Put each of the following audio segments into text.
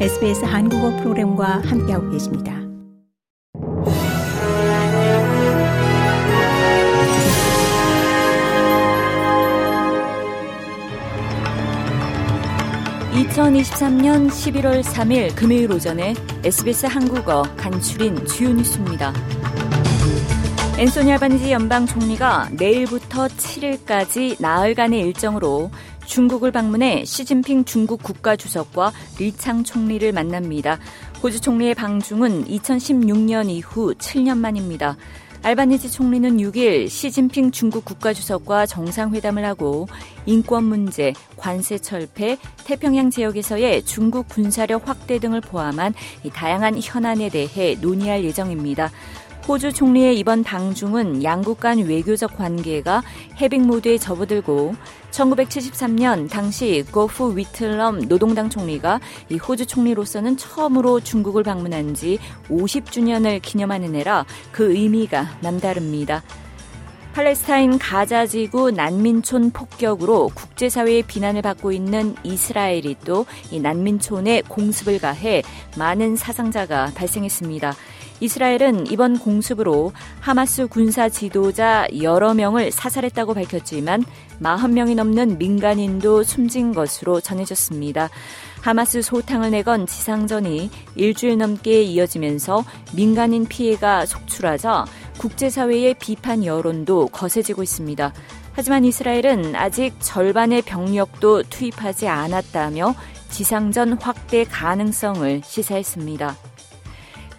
SBS 한국어 프로그램과 함께하고 계십니다. (2023년 11월 3일) 금요일 오전에 SBS 한국어 간추린 주요 뉴스입니다. 앤소니 알바니지 연방 총리가 내일부터 7일까지 나흘간의 일정으로 중국을 방문해 시진핑 중국 국가주석과 리창 총리를 만납니다. 호주 총리의 방중은 2016년 이후 7년 만입니다. 알바니지 총리는 6일 시진핑 중국 국가주석과 정상회담을 하고 인권 문제, 관세 철폐, 태평양 지역에서의 중국 군사력 확대 등을 포함한 다양한 현안에 대해 논의할 예정입니다. 호주 총리의 이번 방중은 양국 간 외교적 관계가 해빙 모드에 접어들고 1973년 당시 고프 위틀럼 노동당 총리가 이 호주 총리로서는 처음으로 중국을 방문한 지 50주년을 기념하는 해라 그 의미가 남다릅니다. 팔레스타인 가자 지구 난민촌 폭격으로 국제사회의 비난을 받고 있는 이스라엘이 또 이 난민촌에 공습을 가해 많은 사상자가 발생했습니다. 이스라엘은 이번 공습으로 하마스 군사 지도자 여러 명을 사살했다고 밝혔지만 40명이 넘는 민간인도 숨진 것으로 전해졌습니다. 하마스 소탕을 내건 지상전이 일주일 넘게 이어지면서 민간인 피해가 속출하자 국제사회의 비판 여론도 거세지고 있습니다. 하지만 이스라엘은 아직 절반의 병력도 투입하지 않았다며 지상전 확대 가능성을 시사했습니다.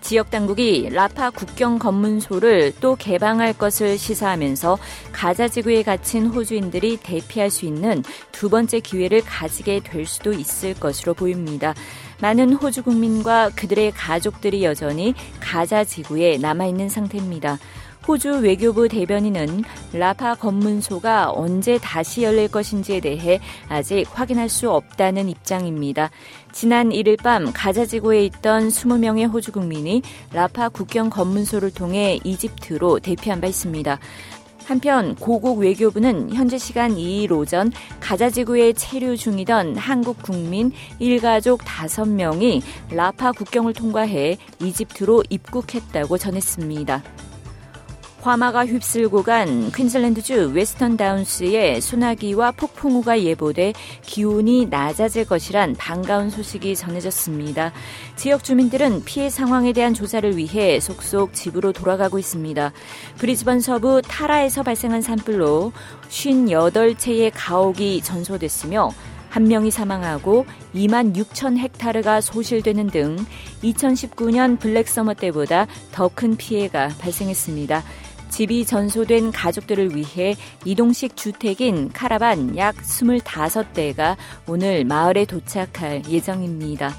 지역 당국이 라파 국경 검문소를 또 개방할 것을 시사하면서 가자 지구에 갇힌 호주인들이 대피할 수 있는 두 번째 기회를 가지게 될 수도 있을 것으로 보입니다. 많은 호주 국민과 그들의 가족들이 여전히 가자 지구에 남아있는 상태입니다. 호주 외교부 대변인은 라파 검문소가 언제 다시 열릴 것인지에 대해 아직 확인할 수 없다는 입장입니다. 지난 1일 밤 가자지구에 있던 20명의 호주 국민이 라파 국경 검문소를 통해 이집트로 대피한 바 있습니다. 한편 고국 외교부는 현재 시간 2일 오전 가자 지구에 체류 중이던 한국 국민 일가족 5명이 라파 국경을 통과해 이집트로 입국했다고 전했습니다. 화마가 휩쓸고 간 퀸즐랜드주 웨스턴 다운스의 소나기와 폭풍우가 예보돼 기온이 낮아질 것이란 반가운 소식이 전해졌습니다. 지역 주민들은 피해 상황에 대한 조사를 위해 속속 집으로 돌아가고 있습니다. 브리즈번 서부 타라에서 발생한 산불로 58채의 가옥이 전소됐으며 한 명이 사망하고 2만 6천 헥타르가 소실되는 등 2019년 블랙서머 때보다 더 큰 피해가 발생했습니다. 집이 전소된 가족들을 위해 이동식 주택인 카라반 약 25대가 오늘 마을에 도착할 예정입니다.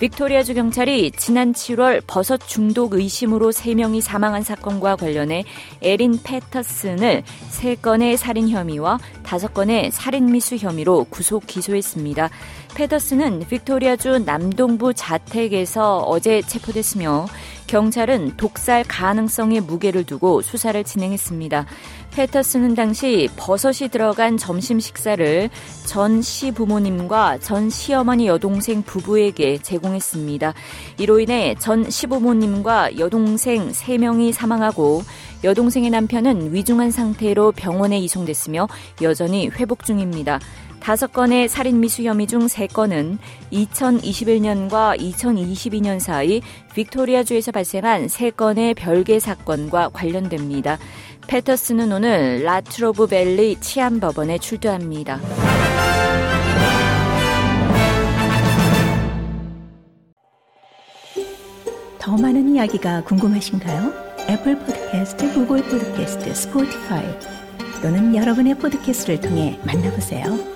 빅토리아주 경찰이 지난 7월 버섯 중독 의심으로 3명이 사망한 사건과 관련해 에린 패터슨을 3건의 살인 혐의와 5건의 살인 미수 혐의로 구속 기소했습니다. 패터슨은 빅토리아주 남동부 자택에서 어제 체포됐으며 경찰은 독살 가능성의 무게를 두고 수사를 진행했습니다. 패터슨은 당시 버섯이 들어간 점심 식사를 전 시부모님과 전 시어머니 여동생 부부에게 제공했습니다. 이로 인해 전 시부모님과 여동생 3명이 사망하고 여동생의 남편은 위중한 상태로 병원에 이송됐으며 여전히 회복 중입니다. 다섯 건의 살인 미수 혐의 중 세 건은 2021년과 2022년 사이 빅토리아주에서 발생한 세 건의 별개 사건과 관련됩니다. 패터스는 오늘 라트로브 밸리 치안 법원에 출두합니다. 더 많은 이야기가 궁금하신가요? Apple Podcast, Google Podcast, Spotify 또는 여러분의 podcast를 통해 만나보세요.